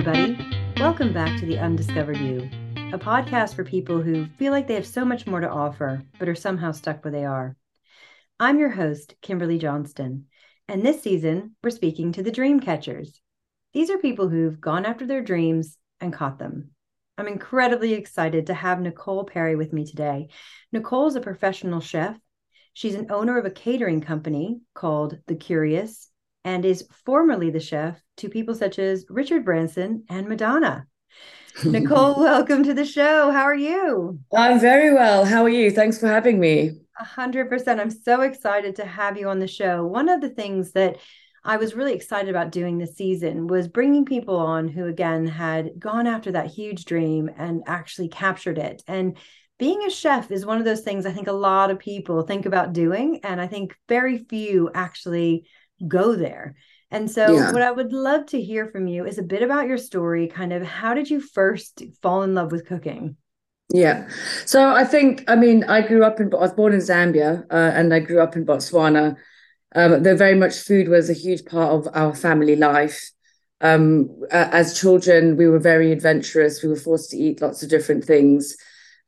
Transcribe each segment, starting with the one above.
everybody. Welcome back to The Undiscovered You, a podcast for people who feel like they have so much more to offer, but are somehow stuck where they are. I'm your host, Kimberly Johnston, and this season we're speaking to the dream catchers. These are people who've gone after their dreams and caught them. I'm incredibly excited to have Nicole Parry with me today. Nicole is a professional chef. She's an owner of a catering company called The Curious and is formerly the chef to people such as Richard Branson and Madonna. Nicole, welcome to the show. How are you? I'm very well. How are you? Thanks for having me. A hundred percent. I'm so excited to have you on the show. One of the things that I was really excited about doing this season was bringing people on who, again, had gone after that huge dream and actually captured it. And being a chef is one of those things I think a lot of people think about doing. And I think very few actually go there. And so, yeah. what I would love to hear from you is a bit about your story. Kind of, how did you first fall in love with cooking? Yeah. So, I think, I mean, I grew up in, I was born in Zambia uh, and I grew up in Botswana. Um, though very much food was a huge part of our family life. Um, as children, we were very adventurous. We were forced to eat lots of different things.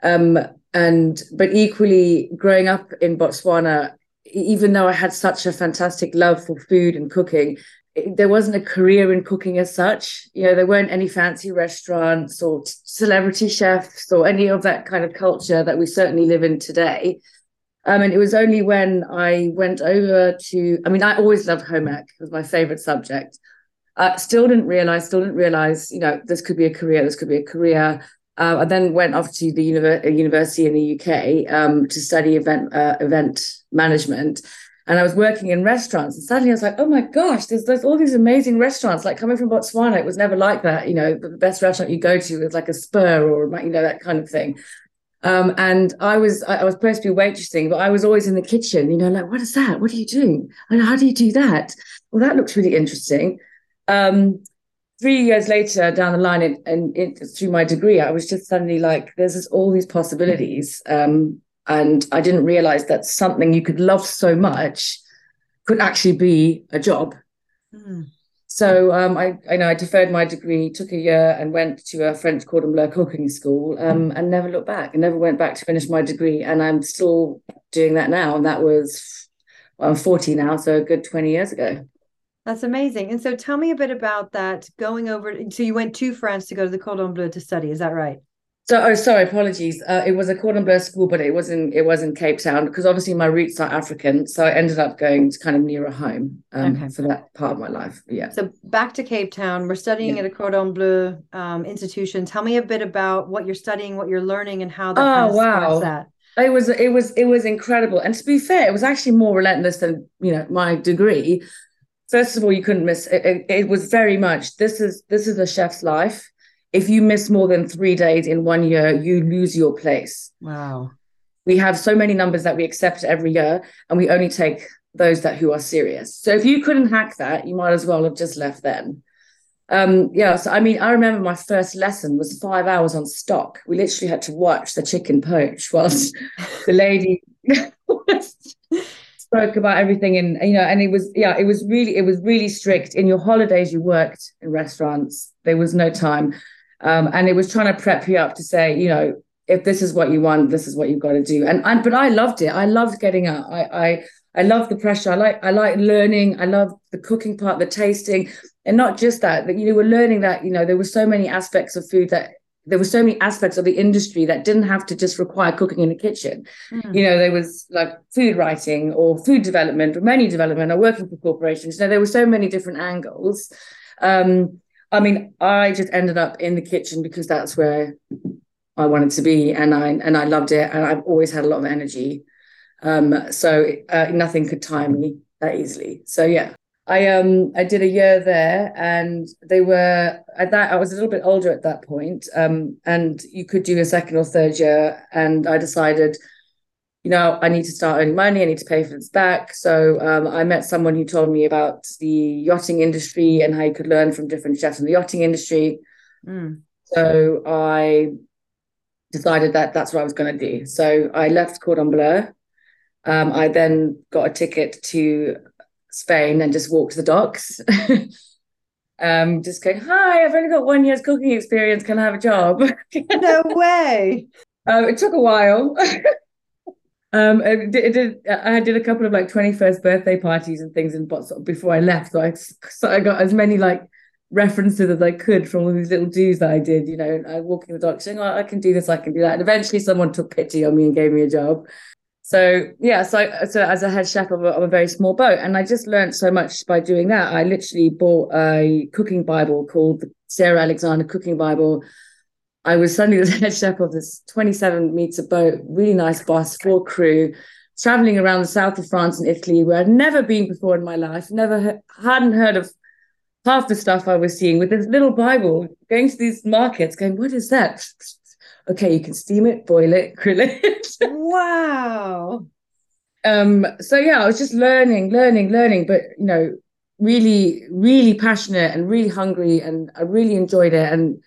Um, and, but equally, growing up in Botswana, even though I had such a fantastic love for food and cooking, it, there wasn't a career in cooking as such. You know, there weren't any fancy restaurants or celebrity chefs or any of that kind of culture that we certainly live in today. Um, and it was only when I went over to, I mean, I always loved home ec, it was my favorite subject. Uh, still didn't realize, still didn't realize, you know, this could be a career, this could be a career. Uh, I then went off to the univer- university in the UK um, to study event uh, event management, and I was working in restaurants. And suddenly I was like, "Oh my gosh, there's there's all these amazing restaurants." Like coming from Botswana, it was never like that. You know, the best restaurant you go to is like a Spur or you know that kind of thing. Um, and I was I was supposed to be waitressing, but I was always in the kitchen. You know, like what is that? What are you doing? And how do you do that? Well, that looks really interesting. Um, three years later down the line and, and through my degree i was just suddenly like there's all these possibilities. Um, and i didn't realize that something you could love so much could actually be a job. Mm. so um, I, I know i deferred my degree took a year and went to a french cordon bleu cooking school um, and never looked back and never went back to finish my degree. And i'm still doing that now. And that was well, i'm 40 now so a good 20 years ago that's amazing. And so tell me a bit about that going over. So you went to France to go to the Cordon Bleu to study. Is that right? So, oh, sorry, apologies. Uh, it was a Cordon Bleu school, but it wasn't. It was in Cape Town because obviously my roots are African. So I ended up going to kind of nearer home um, okay. for that part of my life. Yeah. So back to Cape Town. We're studying yeah. at a Cordon Bleu um, institution. Tell me a bit about what you're studying, what you're learning, and how that. Oh kind of wow! That. It was it was it was incredible, and to be fair, it was actually more relentless than you know my degree first of all, you couldn't miss it, it, it was very much this is this is a chef's life. If you miss more than three days in one year, you lose your place. Wow. We have so many numbers that we accept every year, and we only take those that who are serious. So if you couldn't hack that, you might as well have just left then. Um, yeah, so I mean, I remember my first lesson was five hours on stock. We literally had to watch the chicken poach whilst the lady spoke about everything and you know and it was yeah it was really it was really strict. In your holidays you worked in restaurants. There was no time. Um, and it was trying to prep you up to say you know if this is what you want this is what you've got to do. And, and but i loved it. I loved getting out i i i love the pressure. I like i like learning. I love the cooking part the tasting. And not just that that you know we're learning that you know there were so many aspects of food that there were so many aspects of the industry that didn't have to just require cooking in the kitchen. Mm. You know, there was like food writing or food development or menu development or working for corporations. You know, there were so many different angles. Um, I mean, I just ended up in the kitchen because that's where I wanted to be, and I and I loved it, and I've always had a lot of energy. Um, so uh, nothing could tie me that easily. So yeah, I um I did a year there, and they were at that I was a little bit older at that point, um, and you could do a second or third year, and I decided, you know, I need to start earning money. I need to pay for this back. So um, I met someone who told me about the yachting industry and how you could learn from different chefs in the yachting industry. Mm. So I decided that that's what I was going to do. So I left Cordon Bleu. Um, I then got a ticket to Spain and just walked the docks. um, just going, "Hi, I've only got one year's cooking experience. Can I have a job?" no way. Um, it took a while. um, it it did, I did a couple of like 21st birthday parties and things in Botswana before I left. So I, so I got as many like references as I could from all these little do's that I did. You know, I walking the dog, saying, oh, "I can do this, I can do that." And eventually, someone took pity on me and gave me a job. So yeah, so so as a head chef of a, of a very small boat, and I just learned so much by doing that. I literally bought a cooking Bible called the Sarah Alexander Cooking Bible. I was suddenly the head chef of this 27 meter boat, really nice boss, four crew, traveling around the south of France and Italy, where I'd never been before in my life, never hadn't heard of half the stuff I was seeing with this little Bible, going to these markets, going, what is that? Okay, you can steam it, boil it, grill it. wow. Um, so yeah, I was just learning, learning, learning, but you know, really, really passionate and really hungry, and I really enjoyed it. And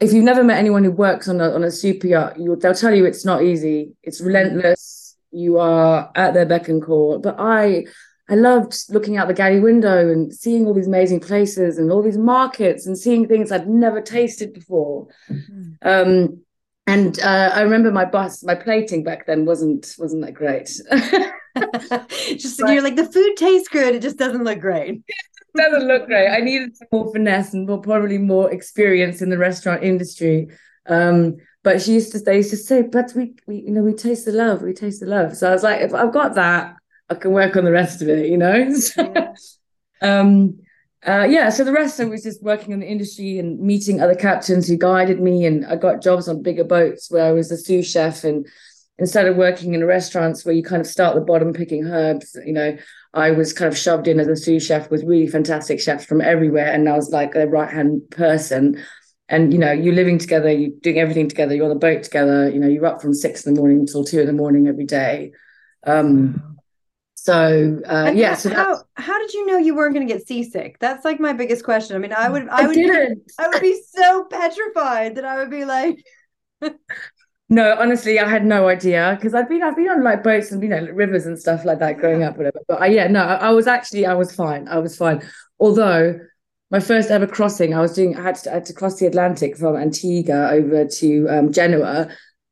if you've never met anyone who works on a on a super yacht, you, they'll tell you it's not easy. It's relentless. You are at their beck and call. But I I loved looking out the galley window and seeing all these amazing places and all these markets and seeing things I'd never tasted before. Mm-hmm. Um, and uh, I remember my bus, my plating back then wasn't wasn't that great. just but, you're like the food tastes good, it just doesn't look great. doesn't look great. I needed some more finesse and more probably more experience in the restaurant industry. Um, but she used to they used to say, but we, we you know we taste the love, we taste the love. So I was like, if I've got that, I can work on the rest of it, you know? Yeah. um, uh, yeah, so the rest I was just working in the industry and meeting other captains who guided me, and I got jobs on bigger boats where I was a sous chef, and instead of working in restaurants where you kind of start the bottom picking herbs, you know, I was kind of shoved in as a sous chef with really fantastic chefs from everywhere, and I was like a right hand person. And you know, you're living together, you're doing everything together, you're on the boat together. You know, you're up from six in the morning until two in the morning every day. Um, so uh, yeah. so how how did you know you weren't going to get seasick? That's like my biggest question. I mean, I would I, I would didn't. Be, I would be so petrified that I would be like. no, honestly, I had no idea because I've been I've been on like boats and you know rivers and stuff like that growing up, whatever. But I, yeah, no, I, I was actually I was fine. I was fine. Although my first ever crossing, I was doing I had to, I had to cross the Atlantic from Antigua over to um, Genoa.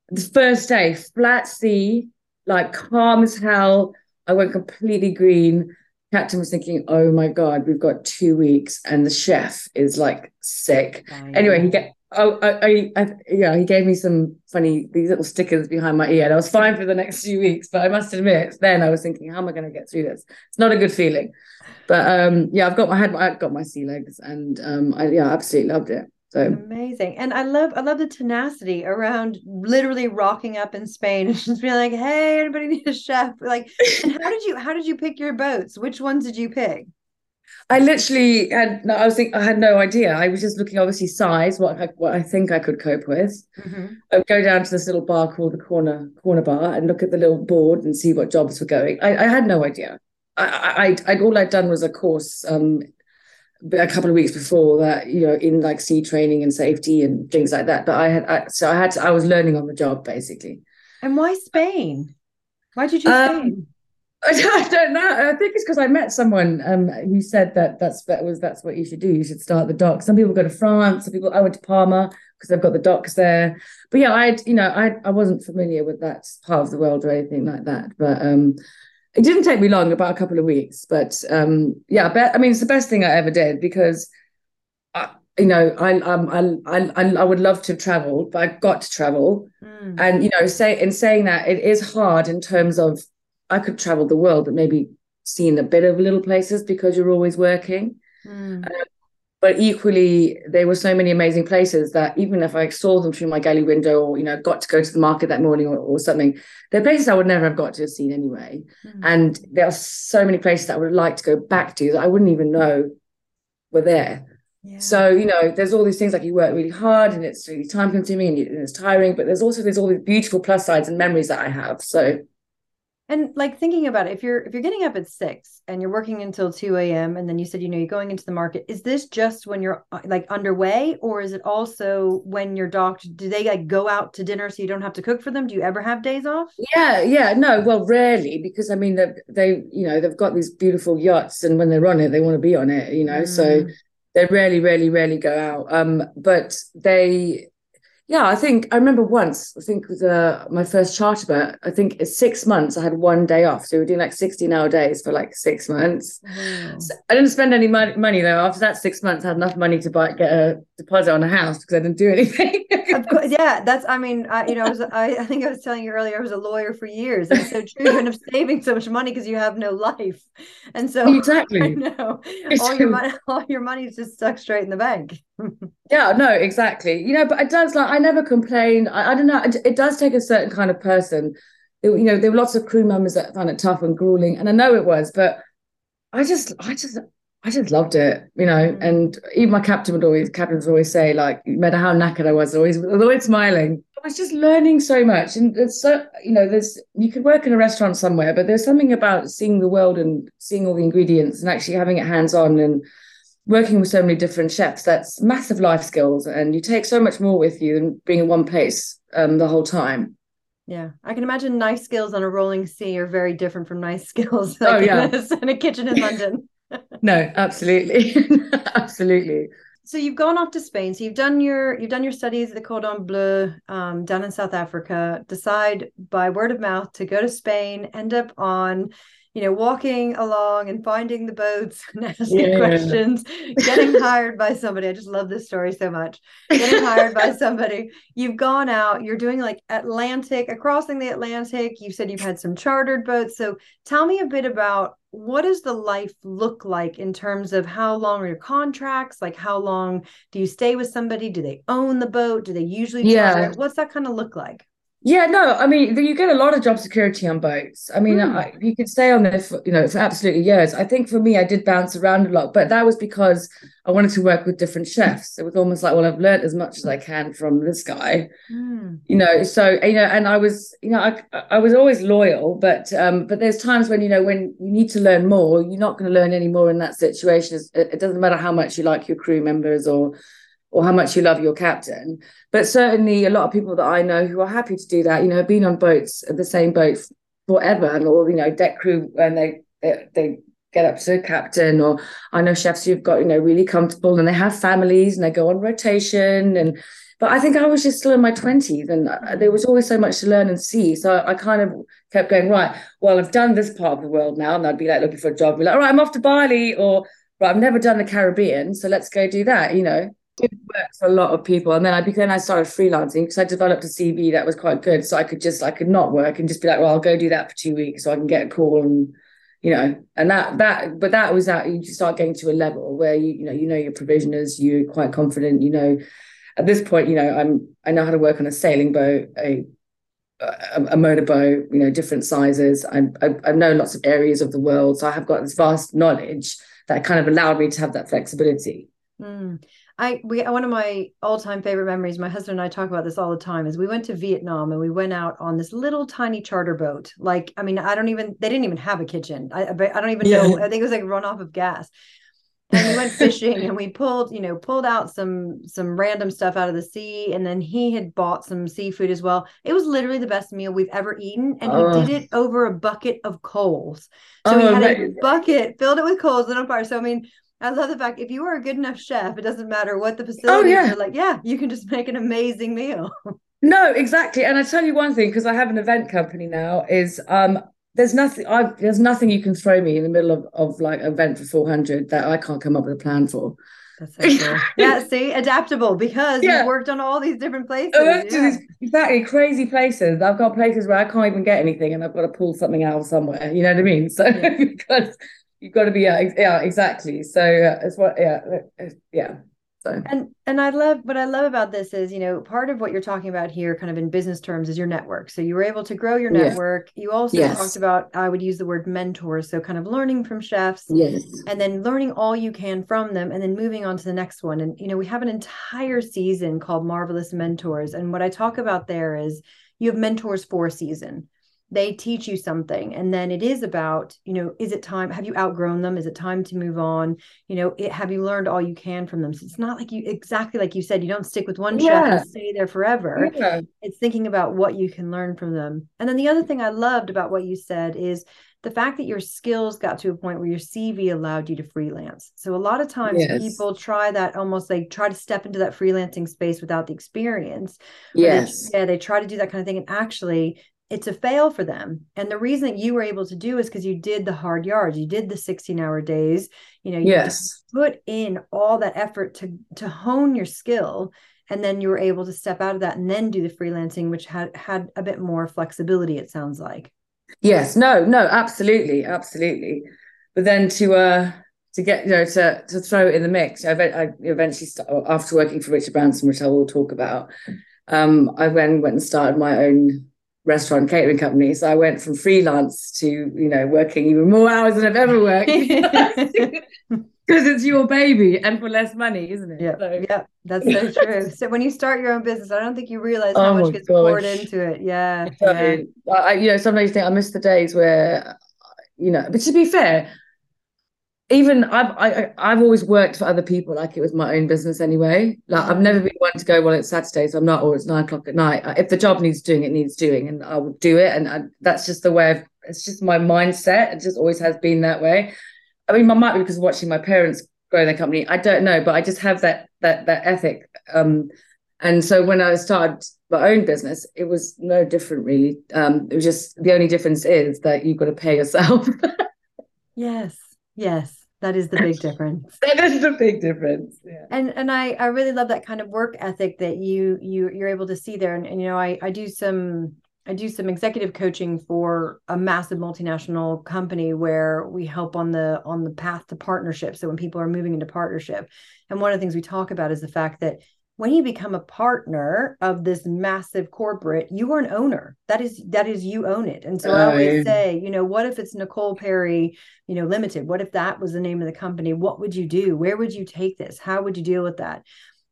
The first day, flat sea, like calm as hell I went completely green. Captain was thinking, "Oh my god, we've got two weeks, and the chef is like sick." Anyway, he get oh, I, I, I, yeah, he gave me some funny these little stickers behind my ear, and I was fine for the next few weeks. But I must admit, then I was thinking, "How am I going to get through this?" It's not a good feeling. But um, yeah, I've got my head, I've got my sea legs, and um, I yeah, absolutely loved it. So amazing. And I love I love the tenacity around literally rocking up in Spain and just being like, hey, anybody need a chef? Like, and how did you how did you pick your boats? Which ones did you pick? I literally had no, I was think I had no idea. I was just looking obviously size, what I, what I think I could cope with. Mm-hmm. I would go down to this little bar called the corner corner bar and look at the little board and see what jobs were going. I, I had no idea. I, I, I all I'd done was a course um, a couple of weeks before that, you know, in like sea training and safety and things like that. But I had, I, so I had, to, I was learning on the job basically. And why Spain? Why did you um, Spain? I don't know. I think it's because I met someone um, who said that that's that was that's what you should do. You should start the docks. Some people go to France. Some people. I went to Palma because I've got the docks there. But yeah, I you know I I wasn't familiar with that part of the world or anything like that. But um, it didn't take me long, about a couple of weeks. But um, yeah, but, I mean, it's the best thing I ever did because, I, you know, I, um, I, I, I would love to travel, but I've got to travel. Mm. And, you know, say in saying that, it is hard in terms of I could travel the world, but maybe seeing a bit of little places because you're always working. Mm. Um, but equally there were so many amazing places that even if I saw them through my galley window or you know got to go to the market that morning or, or something, they're places I would never have got to have seen anyway. Mm. And there are so many places that I would like to go back to that I wouldn't even know were there. Yeah. So you know, there's all these things like you work really hard and it's really time consuming and, and it's tiring, but there's also there's all these beautiful plus sides and memories that I have. So and like thinking about it, if you're if you're getting up at six and you're working until 2 a.m. and then you said, you know, you're going into the market, is this just when you're uh, like underway, or is it also when you're docked? Do they like go out to dinner so you don't have to cook for them? Do you ever have days off? Yeah, yeah, no, well, rarely because I mean they they you know they've got these beautiful yachts and when they're on it, they want to be on it, you know. Mm. So They rarely, rarely, rarely go out. Um, but they yeah, I think I remember once, I think uh, my first charter boat, I think it's six months, I had one day off. So we were doing like 16 hour days for like six months. So I didn't spend any money, money though. After that six months, I had enough money to buy get a deposit on a house because I didn't do anything. course, yeah, that's, I mean, I, you know, I, was, I, I think I was telling you earlier, I was a lawyer for years. And so true, you end up saving so much money because you have no life. And so exactly, I know all your money, all your money is just stuck straight in the bank. Yeah, no, exactly. You know, but it does like I never complain. I, I don't know. It, it, does take a certain kind of person. It, you know, there were lots of crew members that found it tough and grueling, and I know it was, but I just, I just, I just loved it. You know, mm. and even my captain would always, captains would always say, like, no matter how knackered I was, always, always smiling. I was just learning so much, and it's so, you know, there's you could work in a restaurant somewhere, but there's something about seeing the world and seeing all the ingredients and actually having it hands on and working with so many different chefs that's massive life skills and you take so much more with you than being in one place um, the whole time yeah i can imagine nice skills on a rolling sea are very different from nice skills like oh, yeah. in, a, in a kitchen in london no absolutely absolutely so you've gone off to Spain. So you've done your you've done your studies at the Cordon Bleu um, down in South Africa. Decide by word of mouth to go to Spain. End up on you know, walking along and finding the boats and asking yeah. questions, getting hired by somebody. I just love this story so much. Getting hired by somebody. You've gone out, you're doing like Atlantic, crossing the Atlantic. You said you've had some chartered boats. So tell me a bit about what does the life look like in terms of how long are your contracts? Like how long do you stay with somebody? Do they own the boat? Do they usually yeah. What's that kind of look like? Yeah, no, I mean, you get a lot of job security on boats. I mean, mm. I, you could stay on there for, you know, for absolutely years. I think for me, I did bounce around a lot, but that was because I wanted to work with different chefs. It was almost like, well, I've learned as much as I can from this guy, mm. you know. So, you know, and I was, you know, I, I was always loyal, but, um, but there's times when, you know, when you need to learn more, you're not going to learn any more in that situation. It, it doesn't matter how much you like your crew members or or how much you love your captain. But certainly, a lot of people that I know who are happy to do that, you know, have been on boats, the same boat forever, and all you know, deck crew, and they they get up to captain. Or I know chefs who've got you know really comfortable, and they have families, and they go on rotation. And but I think I was just still in my twenties, and uh, there was always so much to learn and see. So I kind of kept going right. Well, I've done this part of the world now, and I'd be like looking for a job, be like, all right, I'm off to Bali, or right, I've never done the Caribbean, so let's go do that. You know it works for a lot of people. And then I began, I started freelancing because I developed a CV that was quite good. So I could just, I could not work and just be like, well, I'll go do that for two weeks so I can get a call and, you know, and that, that, but that was that you start getting to a level where you, you know, you know your provisioners, you're quite confident, you know, at this point, you know, I'm, I know how to work on a sailing boat, a, a, a motorboat, you know, different sizes. I, I, I know lots of areas of the world. So I have got this vast knowledge that kind of allowed me to have that flexibility. Mm. I we one of my all-time favorite memories, my husband and I talk about this all the time, is we went to Vietnam and we went out on this little tiny charter boat. Like, I mean, I don't even they didn't even have a kitchen. I I don't even yeah. know. I think it was like run off of gas. And we went fishing and we pulled, you know, pulled out some some random stuff out of the sea. And then he had bought some seafood as well. It was literally the best meal we've ever eaten. And he did oh. it over a bucket of coals. So oh, he had a bucket, filled it with coals, lit on fire. So I mean, I love the fact if you are a good enough chef, it doesn't matter what the facility. Oh yeah, you're like yeah, you can just make an amazing meal. no, exactly. And I tell you one thing because I have an event company now. Is um, there's nothing. I there's nothing you can throw me in the middle of of like an event for 400 that I can't come up with a plan for. That's so cool. yeah, see, adaptable because yeah. you worked on all these different places. Yeah. These, exactly, crazy places. I've got places where I can't even get anything, and I've got to pull something out of somewhere. You know what I mean? So yeah. because you've got to be yeah yeah exactly so uh, it's what yeah uh, yeah so. And and I love what I love about this is, you know, part of what you're talking about here, kind of in business terms, is your network. So you were able to grow your network. You also yes. talked about, I would use the word mentors. So kind of learning from chefs. Yes. And then learning all you can from them and then moving on to the next one. And you know, we have an entire season called Marvelous Mentors. And what I talk about there is you have mentors for a season. They teach you something and then it is about you know is it time have you outgrown them is it time to move on you know it, have you learned all you can from them so it's not like you exactly like you said you don't stick with one yeah. chef and stay there forever yeah. it's thinking about what you can learn from them and then the other thing i loved about what you said is the fact that your skills got to a point where your CV allowed you to freelance. So a lot of times yes. people try that almost like try to step into that freelancing space without the experience. Yes. They, yeah, they try to do that kind of thing. And actually it's a fail for them. And the reason that you were able to do is because you did the hard yards, you did the 16 hour days, you know, you yes. put in all that effort to to hone your skill. And then you were able to step out of that and then do the freelancing, which had had a bit more flexibility, it sounds like. Yes, no, no, absolutely, absolutely. But then to uh to get you know to to throw it in the mix, I, I eventually after working for Richard Branson, which I will talk about, um, I then went and started my own restaurant catering company. So I went from freelance to, you know, working even more hours than I've ever worked. Because it's your baby and for less money, isn't it? Yeah. So. Yeah, that's so true. so when you start your own business, I don't think you realize how oh much gets gosh. poured into it. Yeah. yeah. I, you know, sometimes you think I miss the days where, you know, but to be fair, even I've I, I've always worked for other people like it was my own business anyway. Like I've never been one to go well it's Saturday, so I'm not, or it's nine o'clock at night. If the job needs doing, it needs doing, and I will do it. And I, that's just the way of it's just my mindset. It just always has been that way. I mean, I might be because watching my parents grow their company. I don't know, but I just have that that that ethic. Um, and so when I started my own business, it was no different really. Um, it was just the only difference is that you've got to pay yourself. yes Yes, that is the big difference. that is the big difference. Yeah. And and I I really love that kind of work ethic that you you you're able to see there. And, and you know, I I do some I do some executive coaching for a massive multinational company where we help on the on the path to partnership. So when people are moving into partnership, and one of the things we talk about is the fact that when you become a partner of this massive corporate you are an owner. That is that is you own it. And so i always say you know what if it's nicole parry you know limited? What if that was the name of the company? What would you do? Where would you take this? How would you deal with that?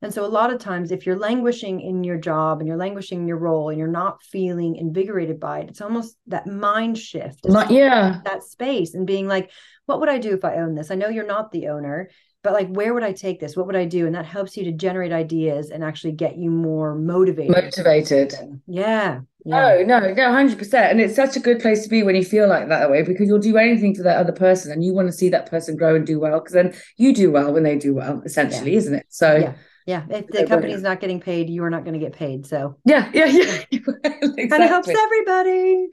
And so a lot of times if you're languishing in your job and you're languishing in your role and you're not feeling invigorated by it it's almost that mind shift yeah. that space and being like what would i do if i own this? I know you're not the owner but like where would i take this? What would i do? And that helps you to generate ideas and actually get you more motivated. Motivated. Yeah, yeah. Oh, no no no 100% and it's such a good place to be when you feel like that way because you'll do anything for that other person and you want to see that person grow and do well because then you do well when they do well essentially yeah. isn't it? So yeah yeah. If the company's not getting paid you are not going to get paid so. Yeah yeah yeah. Exactly. kind of helps everybody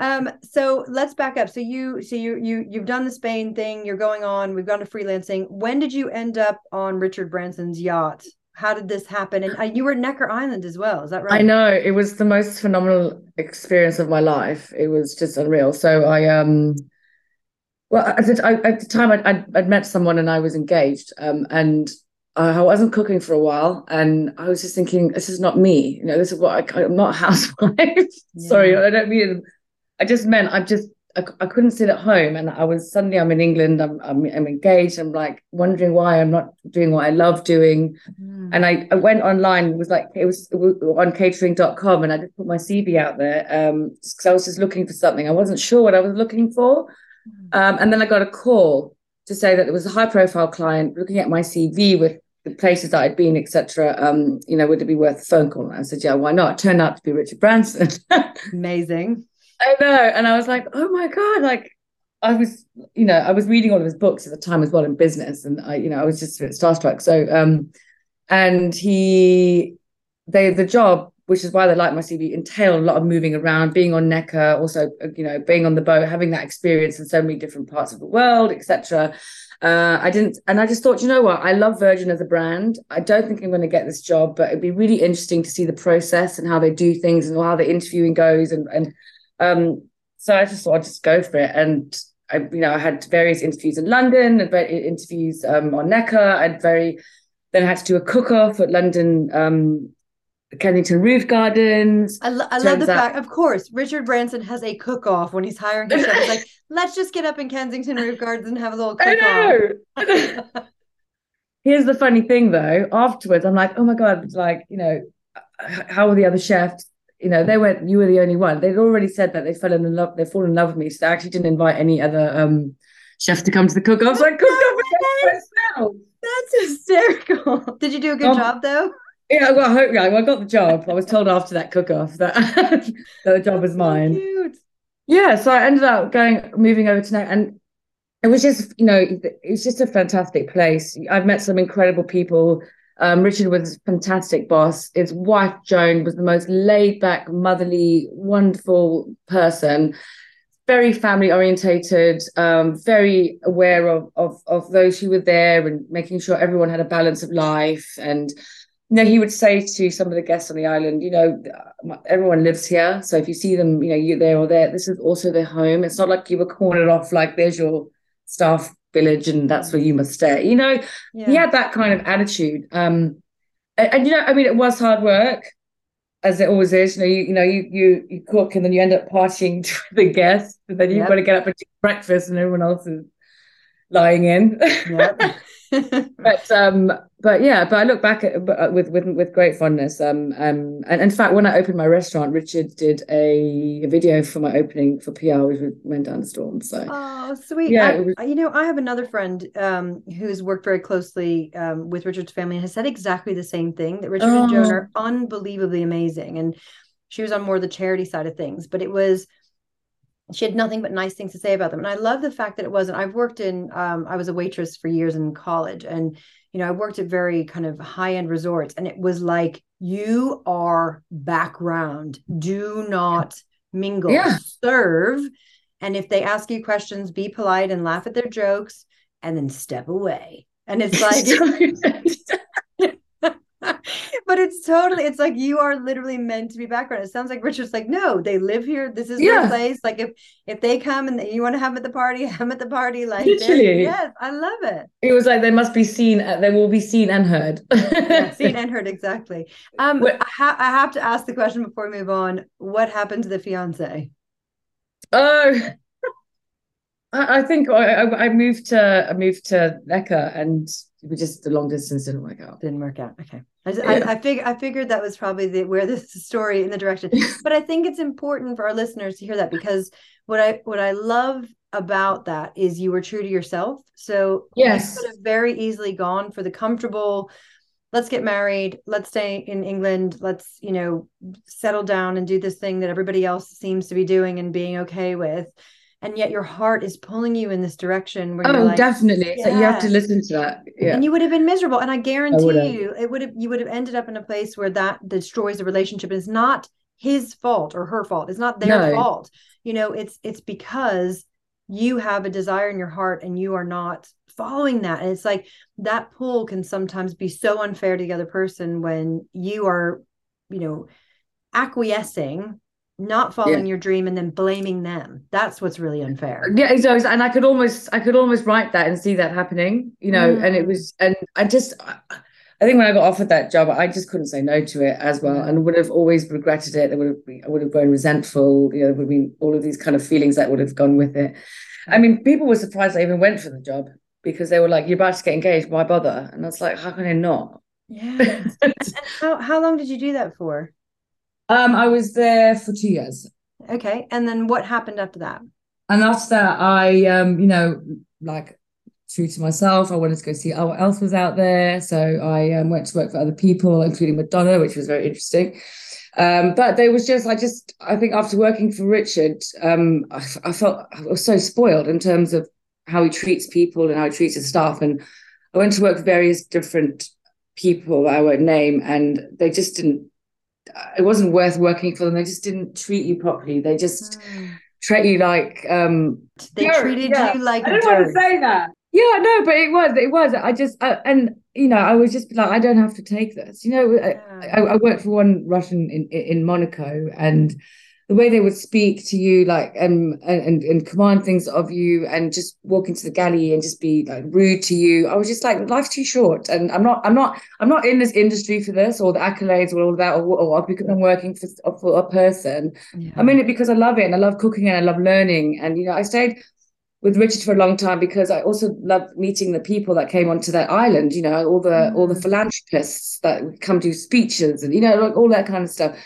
um, so let's back up. So you, so you, you, you've done the Spain thing. You're going on. We've gone to freelancing. When did you end up on Richard Branson's yacht? How did this happen? And uh, you were at Necker Island as well. Is that right? I know it was the most phenomenal experience of my life. It was just unreal. So I, um, well, at the, I, at the time I'd, I'd, I'd, met someone and I was engaged, um, and I wasn't cooking for a while, and I was just thinking, this is not me. You know, this is what I, am not a housewife. Yeah. Sorry, I don't mean I just meant I just I, I couldn't sit at home, and I was suddenly I'm in England. I'm I'm, I'm engaged. I'm like wondering why I'm not doing what I love doing. Mm. And I, I went online. It was like it was, it was on catering.com, and I just put my CV out there um because I was just looking for something. I wasn't sure what I was looking for, mm. um, and then I got a call to say that there was a high profile client looking at my CV with the places that I'd been, etc. Um, you know, would it be worth a phone call? And I said, yeah, why not? It turned out to be Richard Branson. Amazing. I know. And I was like, oh my God, like I was, you know, I was reading all of his books at the time as well in business. And I, you know, I was just a bit starstruck. So um, and he they the job, which is why they like my CV, entailed a lot of moving around, being on Necker, also, you know, being on the boat, having that experience in so many different parts of the world, etc. Uh, I didn't, and I just thought, you know what? I love Virgin as a brand. I don't think I'm going to get this job, but it'd be really interesting to see the process and how they do things and how the interviewing goes and and um, so I just thought I'd just go for it. And I, you know, I had various interviews in London and interviews um, on Necker. Had very, then I had to do a cook off at London, um, Kensington Roof Gardens. I, lo- I love the fact, of course, Richard Branson has a cook off when he's hiring his chef. He's like, let's just get up in Kensington Roof Gardens and have a little cook off. Here's the funny thing though, afterwards, I'm like, oh my God, like, you know, how are the other chefs? You know, they went, you were the only one. They'd already said that they fell in love, they fall in love with me. So they actually didn't invite any other um chefs to come to the cook. I was like, cook off That's hysterical. Did you do a good um, job though? Yeah, well, I hope yeah, I got the job. I was told after that cook off that, that the job was mine. So yeah, so I ended up going moving over to now and it was just, you know, it was just a fantastic place. I've met some incredible people um, Richard was a fantastic boss. His wife, Joan, was the most laid back, motherly, wonderful person, very family orientated, um, very aware of, of, of those who were there and making sure everyone had a balance of life. And, you know, he would say to some of the guests on the island, you know, everyone lives here. So if you see them, you know, you're there or there, this is also their home. It's not like you were cornered off like there's your staff village and that's where you must stay you know yeah. he had that kind of attitude um and, and, you know i mean it was hard work as it always is you know you, you know you you you cook and then you end up partying to the guests and then you've yep. got to get up and do breakfast and everyone else is lying in yep. but um but yeah, but I look back at uh, with with with great fondness. Um, um, and in fact, when I opened my restaurant, Richard did a, a video for my opening for PR, which went down the storm. So oh, sweet. Yeah, I, was... you know, I have another friend um who's worked very closely um with Richard's family and has said exactly the same thing that Richard oh. and Joan oh. are unbelievably amazing, and she was on more the charity side of things, but it was she had nothing but nice things to say about them and i love the fact that it wasn't i've worked in um, i was a waitress for years in college and you know, I worked at very kind of high end resorts, and it was like, you are background. Do not mingle, yeah. serve. And if they ask you questions, be polite and laugh at their jokes and then step away. And it's like, but it's totally it's like you are literally meant to be background. It sounds like richard's like no they live here. This is yeah. their place. Like if if they come and you want to have them at the party have them at the party like literally. yes i love it. It was like they must be seen uh, they will be seen and heard. Yeah, seen and heard exactly. Um I, ha- I have to ask the question before we move on. What happened to the fiance? Oh I, I think I, I moved to I moved to Necker and we just the long distance didn't work out. Didn't work out. Okay. I, just, yeah. I, I, fig- I figured that was probably the, where this story in the direction. but I think it's important for our listeners to hear that because what I what I love about that is you were true to yourself. So yes, could have very easily gone for the comfortable. Let's get married. Let's stay in England. Let's you know settle down and do this thing that everybody else seems to be doing and being okay with and yet your heart is pulling you in this direction where oh like, definitely. So you have to listen to that. Yeah. And you would have been miserable. And i guarantee I you it would have you would have ended up in a place where that destroys the relationship. It's not his fault or her fault. It's not their no. fault. You know it's it's because you have a desire in your heart and you are not following that. And it's like that pull can sometimes be so unfair to the other person when you are you know acquiescing not following yeah. your dream and then blaming them. That's what's really unfair. Yeah exactly and i could almost i could almost write that and see that happening you know mm. and it mm. was and i just i think when i got offered that job i just couldn't say no to it as well and would have always regretted it. I would have been, i would have grown resentful you know there would have been all of these kind of feelings that would have gone with it. I mean people were surprised i even went for the job because they were like you're about to get engaged why bother? And i was like how can i not? Yeah. How, how long did you do that for um, I was there for two years. Okay. And then what happened after that? And after that, I, um, you know, like true to myself, I wanted to go see what else was out there. So I um, went to work for other people, including Madonna, which was very interesting. Um, but there was just, I just, I think after working for Richard, um, I, I felt I was so spoiled in terms of how he treats people and how he treats his staff. And I went to work for various different people I won't name, and they just didn't it wasn't worth working for them. They just didn't treat you properly. They just mm. treat you like um they treated yeah. you like I don't want to say that. Yeah, no, but it was, it was. I just, uh, and you know, I was just like, I don't have to take this. You know, yeah. I, I, worked for one Russian in in Monaco, and the way they would speak to you like um and and command things of you and just walk into the galley and just be like rude to you i was just like life's too short and i'm not i'm not i'm not in this industry for this or the accolades or all that or, or because i'm working for, for a person yeah. i'm in it because i love it and i love cooking and i love learning and you know i stayed with Richard for a long time because I also loved meeting the people that came onto that island, you know, all the mm. all the mm. philanthropists that come do speeches and you know, like all that kind of stuff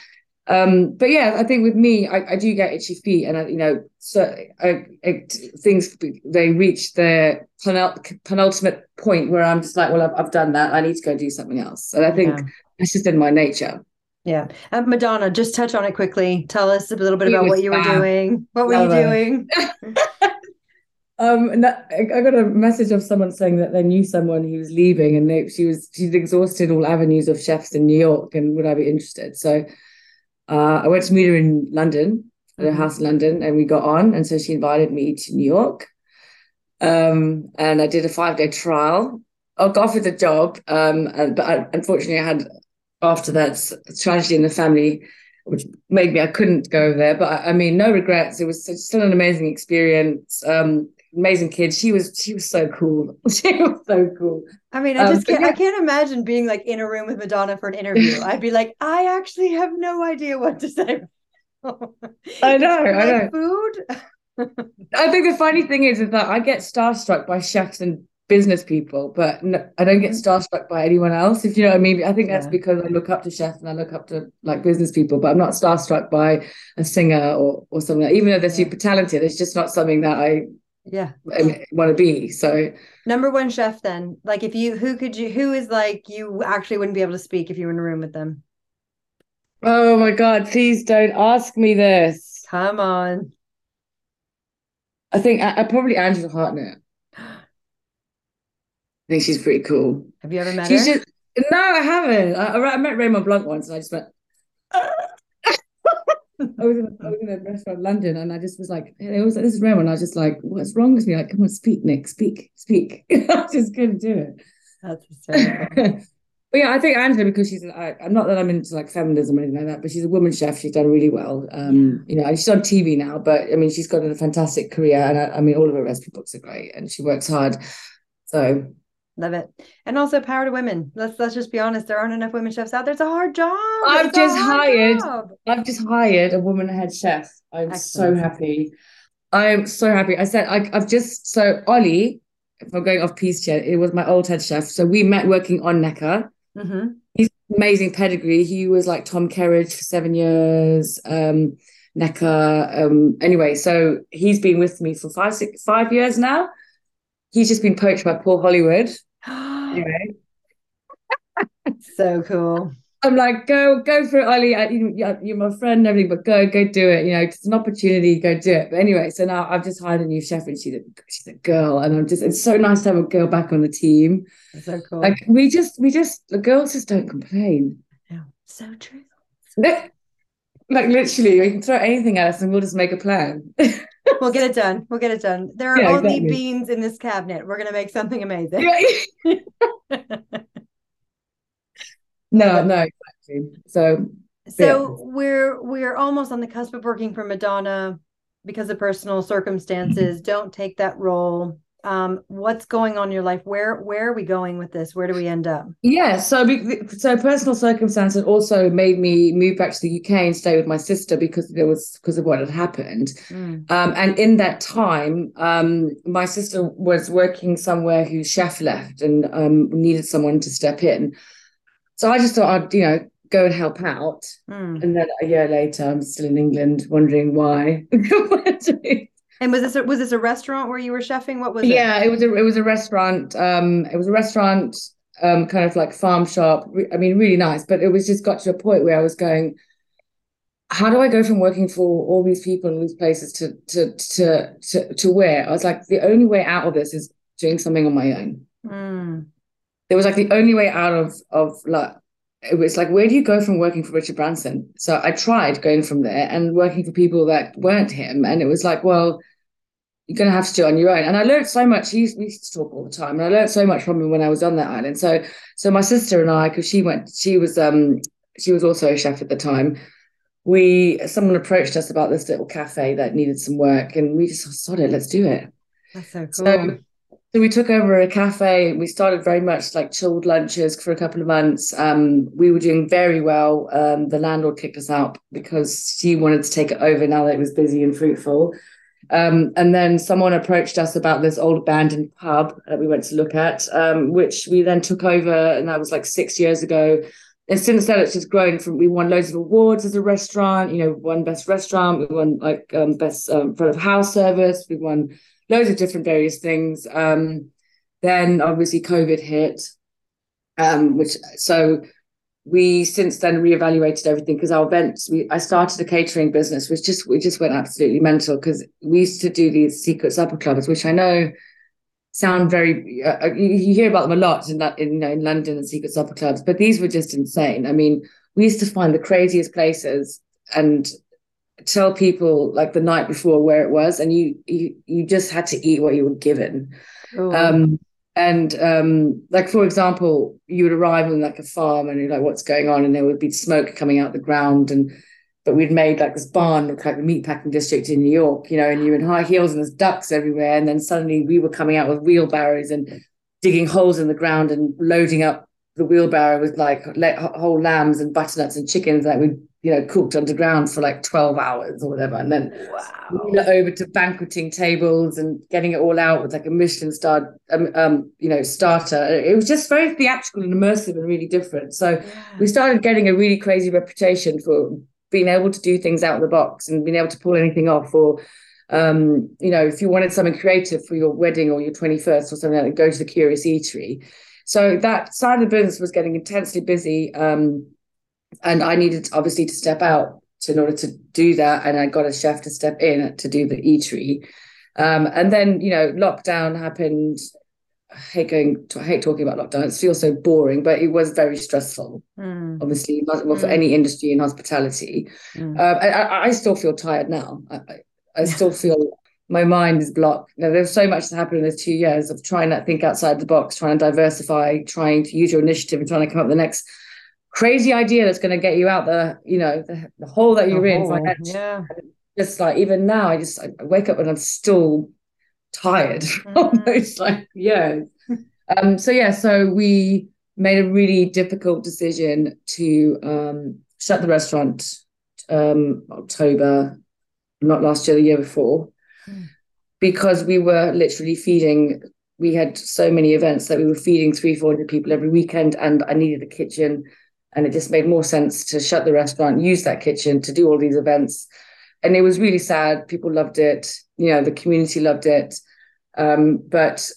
Um, but yeah, I think with me, I, I do get itchy feet, and I, you know, so I, I, things they reach their penultimate point where I'm just like, well, I've, I've done that. I need to go do something else. And I think yeah. it's just in my nature. Yeah. Uh, Madonna, just touch on it quickly. Tell us a little bit about what you were doing. What were you doing? um, that, I got a message of someone saying that they knew someone who was leaving and they, she was she'd exhausted all avenues of chefs in New York and would I be interested? So uh, I went to meet her in London, at her mm-hmm. house in London, and we got on. And so she invited me to New York. Um, and I did a five day trial. I got offered the job, um, and, but I, unfortunately, I had after that tragedy in the family, which made me I couldn't go there. But I, I mean, no regrets. It was still an amazing experience. Um, amazing kid. She was she was so cool. she was so cool. I mean, I um, just um, can't yeah. I can't imagine being like in a room with Madonna for an interview. I'd be like, I actually have no idea what to say. I know, I know. Food. I think the funny thing is, is that I get starstruck by chefs and business people, but no, I don't get mm-hmm. starstruck by anyone else. If you know what I mean. I think that's yeah. because I look up to chefs and I look up to like business people, but I'm not starstruck by a singer or or something. Like, even though they're yeah. super talented, it's just not something that I yeah want to be. So number one chef, then, like if you who could you who is like you actually wouldn't be able to speak if you were in a room with them. Oh my god! Please don't ask me this. Come on. I think I, I probably Angela Hartnett. I think she's pretty cool. Have you ever met she's her? Just, no, I haven't. I, I met Raymond Blanc once, and I just went. I was, in, I was in a restaurant in London, and I just was like, "It was this is Raymond." I was just like, "What's wrong with me?" Like, come on, speak, Nick, speak, speak. I just couldn't do it. That's hysterical. but yeah, I think Angela because she's I, am not that I'm into like feminism or anything like that, but she's a woman chef. She's done really well. Um, you know, she's on TV now, but I mean, she's got a fantastic career, and I, I mean, all of her recipe books are great, and she works hard. So Love it. And also power to women. Let's let's just be honest. There aren't enough women chefs out there. It's a hard job. I've it's just hired job. I've just hired a woman head chef. I'm Excellent. so happy. I'm so happy. I said I, have just so Ollie, if I'm going off piece yet, it was my old head chef. So we met working on Necker. Mm-hmm. He's amazing pedigree. He was like Tom Kerridge for seven years. Um, Necker. Um, anyway, so he's been with me for five, six, five years now he's just been poached by Paul Hollywood. anyway. so cool. I'm like, go, go for it, Ollie. I, you, you're my friend and everything, but go, go do it. You know, it's an opportunity, go do it. But anyway, so now I've just hired a new chef and she's a, she's a girl. And I'm just, it's so nice to have a girl back on the team. so cool. Like we just, we just, the girls just don't complain. Yeah, so true. like literally, we can throw anything at us and we'll just make a plan. we'll get it done. We'll get it done. There are yeah, only exactly. beans in this cabinet. We're gonna make something amazing. no, no, exactly. So so yeah. we're we're almost on the cusp of working for Madonna because of personal circumstances. Mm-hmm. Don't take that role um, what's going on in your life? Where where are we going with this? Where do we end up? Yeah so so personal circumstances also made me move back to the uk and stay with my sister because there was because of what had happened. Mm. um, and in that time um, my sister was working somewhere whose chef left and um, needed someone to step in. So i just thought i'd you know go and help out. Mm. and then a year later i'm still in england wondering why And was this a, was this a restaurant where you were chefing? What was it? Yeah, it was a it was a restaurant. Um, it was a restaurant, um, kind of like farm shop. I mean, really nice. But it was just got to a point where I was going, how do I go from working for all these people in these places to to to to to where? I was like, the only way out of this is doing something on my own. Mm. It was like the only way out of of like it was like where do you go from working for Richard Branson? So I tried going from there and working for people that weren't him, and it was like, well, you're going to have to do it on your own. And I learned so much. He used, we used to talk all the time, and I learned so much from him when I was on that island. So, so my sister and I, because she went, she was, um, she was also a chef at the time. We, someone approached us about this little cafe that needed some work, and we just thought, it, let's do it. That's so cool. So, so we took over a cafe. We started very much like chilled lunches for a couple of months. Um, we were doing very well. Um, the landlord kicked us out because she wanted to take it over now that it was busy and fruitful. Um, and then someone approached us about this old abandoned pub that we went to look at, um, which we then took over, and that was like six years ago. and since then it's just grown from we won loads of awards as a restaurant you know won best restaurant we won like um, best um, front of house service we won loads of different various things. Um, then obviously covid hit um, which so we since then reevaluated everything because our events we i started a catering business which just we just went absolutely mental because we used to do these secret supper clubs which i know sound very uh, uh you hear about them a lot in that in, you know, in london and secret supper clubs but these were just insane. I mean we used to find the craziest places and tell people like the night before where it was and you you you just had to eat what you were given oh. um and um like for example you would arrive on like a farm and you're like what's going on and there would be smoke coming out the ground and but we'd made like this barn look like the meatpacking district in New York, you know, and you're in high heels and there's ducks everywhere. And then suddenly we were coming out with wheelbarrows and digging holes in the ground and loading up the wheelbarrow with like whole lambs and butternuts and chickens that we you know cooked underground for like 12 hours or whatever and then wow. over to banqueting tables and getting it all out with like a michelin star um, um, you know starter it was just very theatrical and immersive and really different so yeah. we started getting a really crazy reputation for being able to do things out of the box and being able to pull anything off or um, you know if you wanted something creative for your wedding or your 21st or something like that go to the curious eatery so that side of the business was getting intensely busy um, and i needed obviously to step out to, in order to do that and i got a chef to step in to do the eatery um, and then you know lockdown happened I hate going to, I hate talking about lockdown. It feels so boring, but it was very stressful. Mm. Obviously, well, mm. for any industry in hospitality. Mm. Uh, I, I, still feel tired now. I, I still feel my mind is blocked. Know, there's so much that happened in those two years of trying to think outside the box, trying to diversify, trying to use your initiative, and trying to come up with the next crazy idea that's going to get you out the, you know, the, the hole that you're the in. Hole. Yeah. Just like even now, I just I wake up and I'm still tired mm-hmm. almost like yeah um so yeah so we made a really difficult decision to um shut the restaurant um october not last year the year before mm. Because we were literally feeding we had so many events that we were feeding three four hundred people every weekend and i needed a kitchen and it just made more sense to shut the restaurant use that kitchen to do all these events and it was really sad. People loved it. You know, the community loved it. Um, but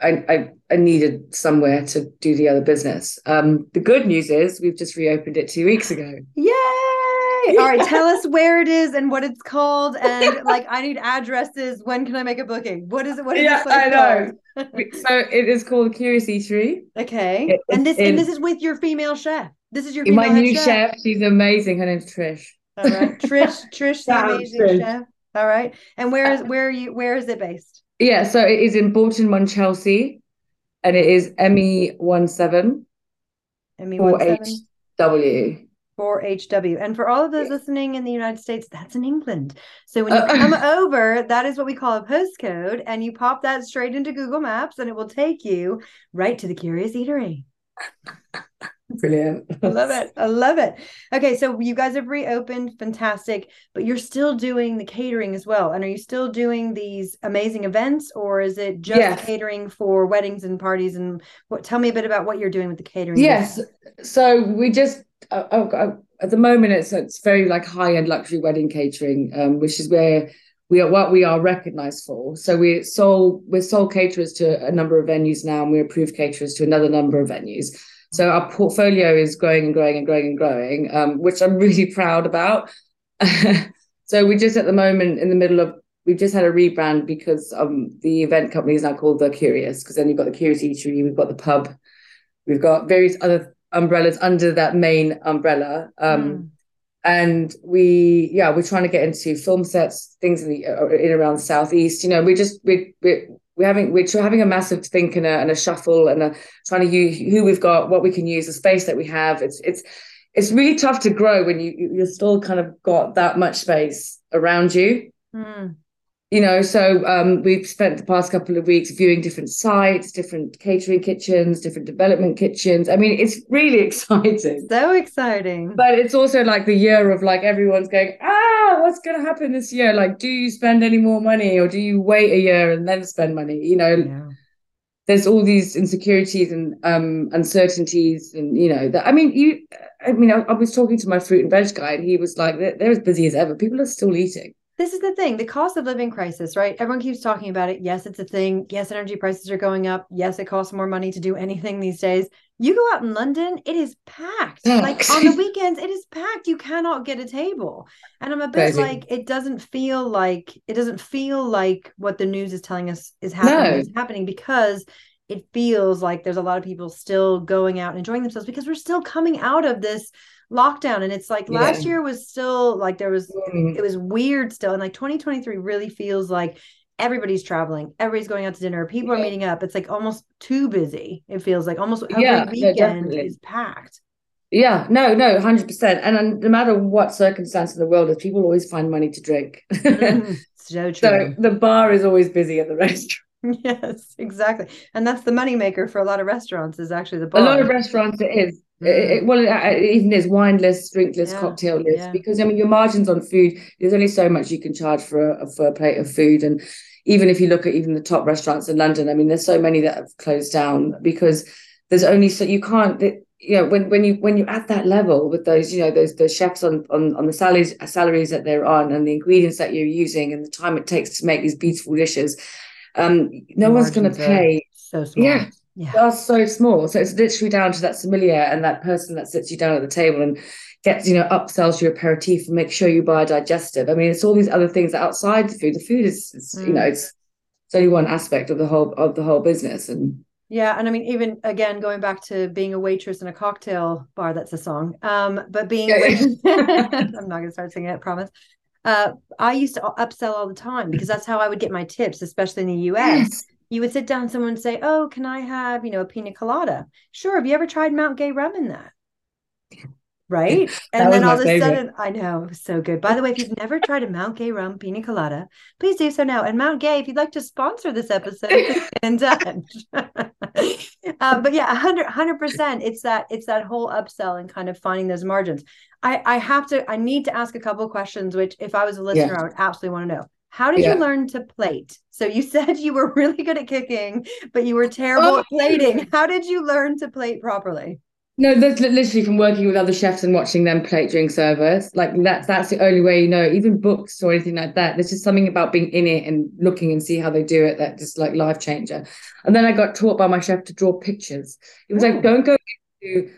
I, I, I, needed somewhere to do the other business. Um, the good news is we've just reopened it two weeks ago. All right. Tell us where it is and what it's called. And yeah. like, I need addresses. When can I make a booking? What is it? What is yeah, I know. so it is called Curious Eatery. Okay. It, and this it, and this is with your female chef. This is your my new chef. chef. She's amazing. Her name's Trish. All right. Trish, Trish, the amazing Trish. chef. All right. And where is uh, where are you where is it based? Yeah, so it is in Boughton Monchelsea and it is ME one seven. ME one seven. W for HW. And for all of those listening in the United States, that's in England. So when you Uh-oh. come over, that is what we call a postcode, and you pop that straight into Google Maps, and it will take you right to the Curious Eatery. Brilliant. I love it. I love it. Okay, so you guys have reopened, fantastic, but you're still doing the catering as well. And are you still doing these amazing events or is it just yes. catering for weddings and parties and what tell me a bit about what you're doing with the catering? Yes. Business. So we just uh, uh, uh, at the moment it's it's very like high-end luxury wedding catering, um, which is where we are what we are recognized for. So we're sole we're sole caterers to a number of venues now, and we're approved caterers to another number of venues. So our portfolio is growing and growing and growing and growing, um, which I'm really proud about. so we're just at the moment in the middle of we've just had a rebrand because um, the event company is now called The Curious because then you've got the Curious Eatery, we've got the pub, we've got various other umbrellas under that main umbrella. Um, mm. And we, yeah, we're trying to get into film sets, things in the uh, in around the southeast. You know, we just we we we're having we're having a massive think and a, and a shuffle and a, trying to use who we've got, what we can use, the space that we have. It's it's it's really tough to grow when you you're still kind of got that much space around you. Mm. You know, so um, we've spent the past couple of weeks viewing different sites, different catering kitchens, different development kitchens. I mean, it's really exciting. So exciting. But it's also like the year of like everyone's going, ah, what's going to happen this year? Like, do you spend any more money or do you wait a year and then spend money? You know, yeah. there's all these insecurities and um, uncertainties, and you know that. I mean, you. I mean, I, I, was talking to my fruit and veg guy, and he was like, they're, they're as busy as ever. People are still eating this is the thing the cost of living crisis right everyone keeps talking about it yes it's a thing yes energy prices are going up yes it costs more money to do anything these days you go out in london it is packed like on the weekends it is packed you cannot get a table and i'm a bit Crazy. like it doesn't feel like it doesn't feel like what the news is telling us is happening no. is happening because it feels like there's a lot of people still going out and enjoying themselves because we're still coming out of this lockdown and it's like yeah. last year was still like there was mm. it was weird still and like 2023 really feels like everybody's traveling everybody's going out to dinner people yeah. are meeting up. It's like almost too busy it feels like. Almost every yeah, weekend is packed. Yeah no no 100% and, no matter what circumstance in the world is people always find money to drink. Mm, so true. So the bar is always busy at the restaurant. Yes exactly. And that's the money maker for a lot of restaurants is actually the bar a lot of restaurants it is it, it, well, it, even is wine list, drink list, yeah, cocktail list, yeah. because I mean, your margins on food, there's only so much you can charge for a, for a plate of food. And even if you look at even the top restaurants in London, I mean, there's so many that have closed down because there's only so you can't, you know, when, when you, when you're at that level with those, you know, those, those chefs on, on, on the salaries, salaries that they're on and the ingredients that you're using and the time it takes to make these beautiful dishes, um, no the one's going to pay. So small. Yeah yeah. are so small. So it's literally down to that sommelier and that person that sits you down at the table and gets, you know, upsells your aperitif and makes sure you buy a digestive. I mean, it's all these other things outside the food. The food is, is mm. you know, it's it's only one aspect of the whole of the whole business. And yeah, and I mean, even again, going back to being a waitress in a cocktail bar, that's a song. Um, but being yeah, yeah. I'm not gonna start singing it, I promise. Uh, I used to upsell all the time because that's how I would get my tips, especially in the US. Yes you would sit down someone and say, "Oh, can I have, you know, a pina colada?" Sure. Have you ever tried Mount Gay rum in that? Right. and then all of a sudden, I know, so good. By the way, if you've never tried a Mount Gay rum pina colada, please do so now. And Mount Gay, if you'd like to sponsor this episode, get in touch. uh, but yeah, 100 percent. It's that it's that whole upsell and kind of finding those margins. I I have to I need to ask a couple of questions, which if I was a listener, yeah. I would absolutely want to know. How did yeah. you learn to plate? So you said you were really good at kicking, but you were terrible oh. at plating. How did you learn to plate properly? No, that's literally from working with other chefs and watching them plate during service. Like that's that's the only way you know. Even books or anything like that. There's just something about being in it and looking and see how they do it that just like life changer. And then I got taught by my chef to draw pictures. It was oh. like don't go into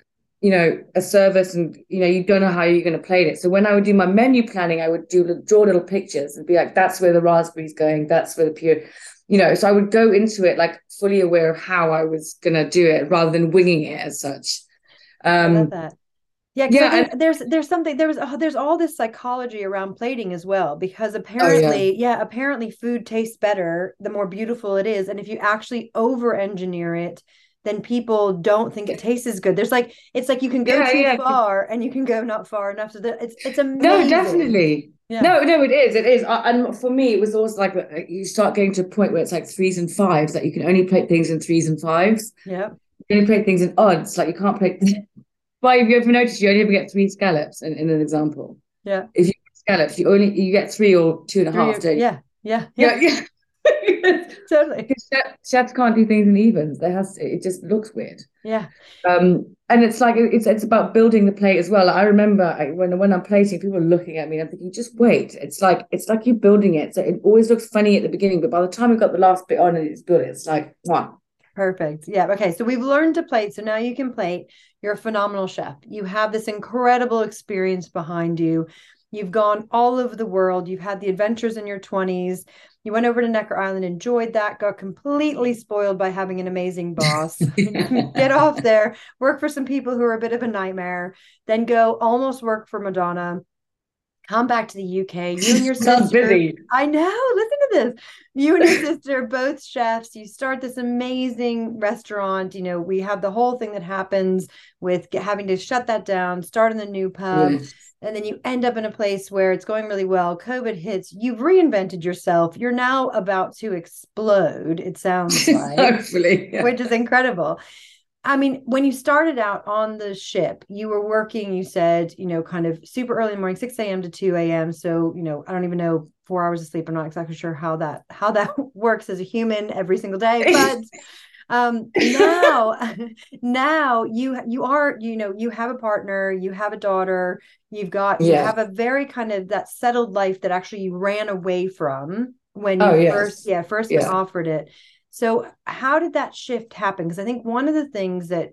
you know, a service and, you know, you don't know how you're going to plate it. So when I would do my menu planning, I would do draw little pictures and be like, that's where the raspberry's going. That's where the pure, you know, so I would go into it like fully aware of how I was going to do it rather than winging it as such. Um, I love that. Yeah, yeah. there's there's something there was oh, there's all this psychology around plating as well because apparently oh, yeah. yeah apparently food tastes better the more beautiful it is and if you actually over engineer it then people don't think it tastes as good. There's like it's like you can go yeah, too yeah. far and you can go not far enough. So that it's it's amazing. No, definitely. Yeah. No, no, it is. It is. And for me, it was always like uh, you start getting to a point where it's like threes and fives, that you can only play things in threes and fives. Yeah. You only play things in odds. Like you can't play. Why have you ever noticed you only ever get three scallops in, in an example? Yeah. If you scallops, you only you get three or two and a half. Three, yeah. Yeah. Yeah. Yeah. totally. Chefs can't do things in evens. There has to, it just looks weird. Yeah. Um, and it's like it's it's about building the plate as well. I remember I, when when I'm plating, people are looking at me. And I'm thinking, just wait. It's like it's like you're building it. So it always looks funny at the beginning, but by the time we've got the last bit on and it's built, it's like one. Perfect. Yeah. Okay. So we've learned to plate. So now you can plate. You're a phenomenal chef. You have this incredible experience behind you. You've gone all over the world. You've had the adventures in your 20s. You went over to Necker Island, enjoyed that, got completely spoiled by having an amazing boss. Get off there, work for some people who are a bit of a nightmare, then go almost work for Madonna. Come back to the UK. You and your sister. busy. I know. Listen to this. You and your sister, both chefs. You start this amazing restaurant. You know, we have the whole thing that happens with having to shut that down, start in the new pub. Yes and then you end up in a place where it's going really well covid hits you've reinvented yourself you're now about to explode it sounds like hopefully yeah. which is incredible i mean when you started out on the ship you were working you said you know kind of super early in the morning 6 a.m to 2 a.m so you know i don't even know four hours of sleep i'm not exactly sure how that how that works as a human every single day but Um, now, now you you are you know you have a partner, you have a daughter, you've got you Yeah. have a very kind of that settled life that actually you ran away from when you Oh, yes. first yeah first Yeah. offered it. So how did that shift happen? Because I think one of the things that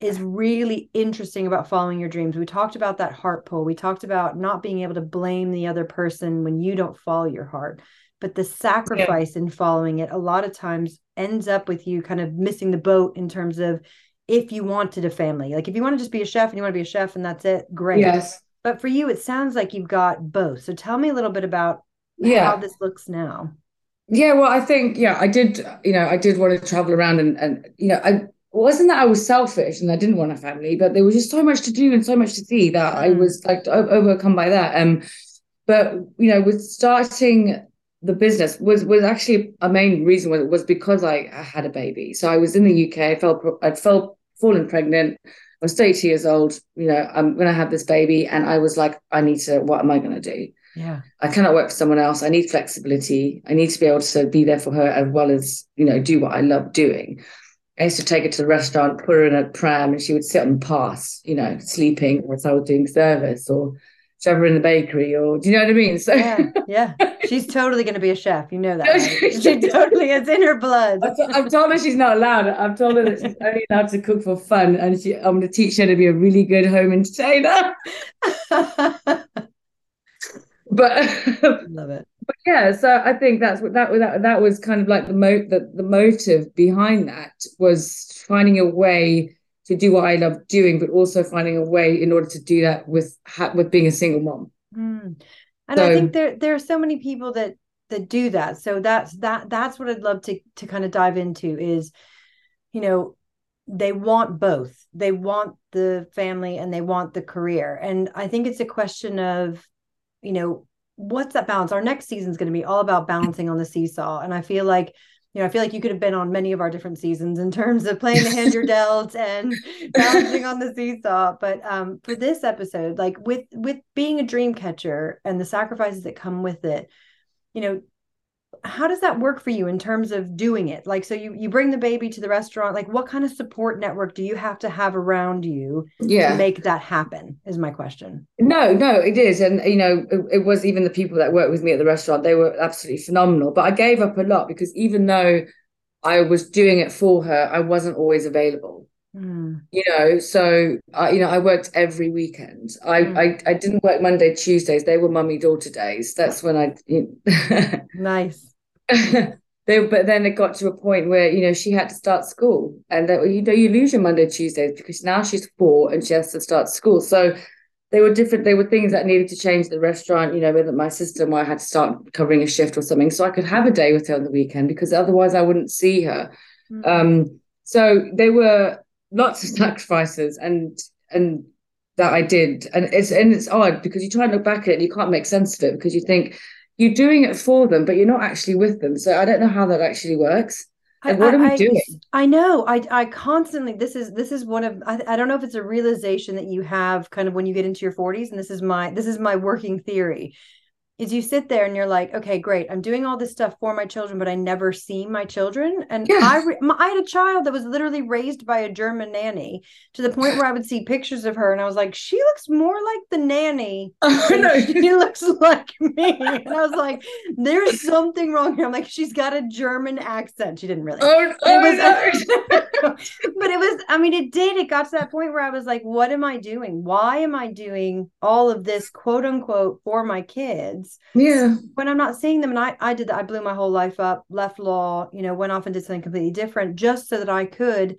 is really interesting about following your dreams. We talked about that heart pull. We talked about not being able to blame the other person when you don't follow your heart. But the sacrifice in following it a lot of times ends up with you kind of missing the boat in terms of if you wanted a family. Like if you want to just be a chef and you want to be a chef and that's it, great. Yes. But for you, it sounds like you've got both. So tell me a little bit about Yeah. how this looks now. Yeah, well, I think, yeah, I did, you know, I did want to travel around and, and you know, I wasn't that I was selfish and I didn't want a family, but there was just so much to do and so much to see that I Mm. was like overcome by that. Um, but you know, with starting the business was was actually a main reason was, was because I, I had a baby. So I was in the UK, I felt I felt fallen pregnant. I was 30 years old, you know, I'm gonna have this baby, and I was like, I need to, what am I gonna do? Yeah. I cannot work for someone else. I need flexibility. I need to be able to be there for her as well as, you know, do what I love doing. I used to take her to the restaurant, put her in a pram, and she would sit on the pass, you know, sleeping as I was doing service or shove her in the bakery or do you know what I mean? So Yeah. Yeah. She's totally going to be a chef. You know that. No, right? she- She totally is in her blood. I've told her she's not allowed. I've told her that she's only allowed to cook for fun, and she, I'm going to teach her to be a really good home entertainer. But Love it. But yeah so i think that's what that that, that was kind of like the mo the, the motive behind that was finding a way to do what i love doing but also finding a way in order to do that with ha- with being a single mom Mm. And I think there there are so many people that that do that. So that's that that's what I'd love to to kind of dive into is, you know, they want both. They want the family and they want the career. And I think it's a question of, you know, what's that balance? Our next season is going to be all about balancing on the seesaw. And I feel like you know, I feel like you could have been on many of our different seasons in terms of playing the hand you're dealt and balancing on the seesaw. But um, for this episode, like with with being a dream catcher and the sacrifices that come with it, you know, how does that work for you in terms of doing it? Like, so you you bring the baby to the restaurant. Like, what kind of support network do you have to have around you yeah. to make that happen? Is my question. no no it is and you know it, it was even the people that worked with me at the restaurant they were absolutely phenomenal but i gave up a lot because even though i was doing it for her i wasn't always available Mm, you know so I, you know i worked every weekend. I, Mm. I i didn't work monday tuesdays. They were mummy daughter days. That's when i you nice. they but then it got to a point where you know she had to start school. And that you know you lose your monday tuesdays because now she's four and she has to start school. So they were different they were things that needed to change the restaurant you know with my sister and I had to start covering a shift or something. So i could have a day with her on the weekend because otherwise i wouldn't see her. Mm. um so there were lots of sacrifices and and that I did. And it's and it's odd because you try and look back at it and you can't make sense of it because you think you're doing it for them but you're not actually with them. So I don't know how that actually works. I- and what I- are we I- doing? I know. I I constantly this is this is one of I, I don't know if it's a realization that you have kind of when you get into your 40s and this is my this is my working theory is you sit there and you're like okay great I'm doing all this stuff for my children but I never see my children. And. I re- my, I had a child that was literally raised by a German nanny to the point where I would see pictures of her and I was like she looks more like the nanny than she looks like me. And I was like there's something wrong here. I'm like she's got a German accent. She didn't really. Oh, it oh was no. but it was i mean it did. It got to that point where i was like what am i doing? Why am i doing all of this quote unquote for my kids yeah. when i'm not seeing them and i i did that i blew my whole life up left law you know went off and did something completely different just so that i could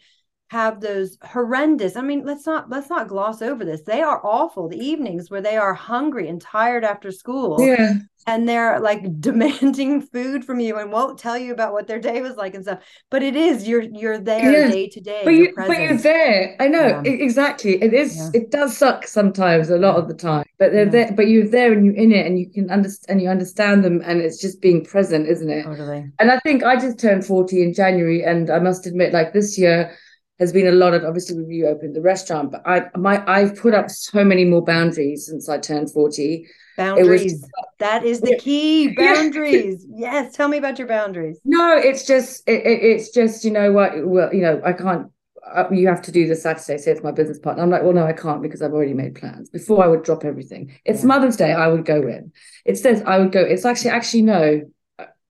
have those horrendous i mean let's not let's not gloss over this they are awful the evenings where they are hungry and tired after school yeah and they're like demanding food from you and won't tell you about what their day was like and stuff. But it is you're you're there Yeah. day to day. but you're but you're there I know Yeah. exactly it is Yeah. it does suck sometimes a lot of the time but they're there but you're there and you're in it and you can understand and you understand them and it's just being present isn't it Totally. And I think I just turned 40 in January, and I must admit, like this year has been a lot of obviously we opened the restaurant, but I my I've put up so many more boundaries since I turned 40. Boundaries. Was, that is the key. Boundaries. yes. Tell me about your boundaries. No, it's just it, it, it's just you know what well you know I can't uh, you have to do the Saturday, say it's my business partner. I'm like, well, no, I can't because I've already made plans. Before I would drop everything. It's yeah. Mother's Day, I would go in. It says I would go. It's actually, actually, no,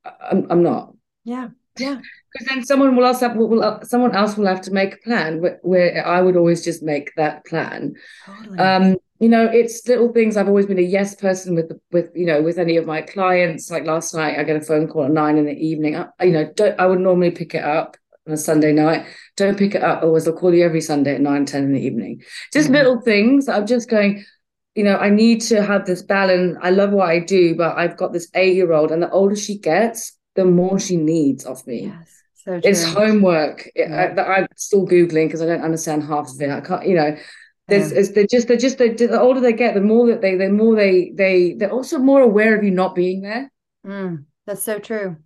I'm, I'm not. Yeah, yeah. Because then someone will also have, will, someone else will have to make a plan where, where I would always just make that plan. Totally. Um, you know, it's little things. I've always been a yes person with with you know with any of my clients. Like last night, I get a phone call at nine in the evening. I, you know, don't I would normally pick it up on a Sunday night. Don't pick it up, otherwise I'll call you every Sunday at 9, 10 in the evening. Just mm-hmm. little things. I'm just going, you know, I need to have this balance. I love what I do, but I've got this eight year old, and the older she gets, the more she needs of me. Yes. So it's homework. Yeah. I, am still googling because I don't understand half of it. I can't, you know. There's, yeah. they're just, they're just, they're, the older they get, the more that they, the more they, they, they're also more aware of you not being there. Mm, that's so true.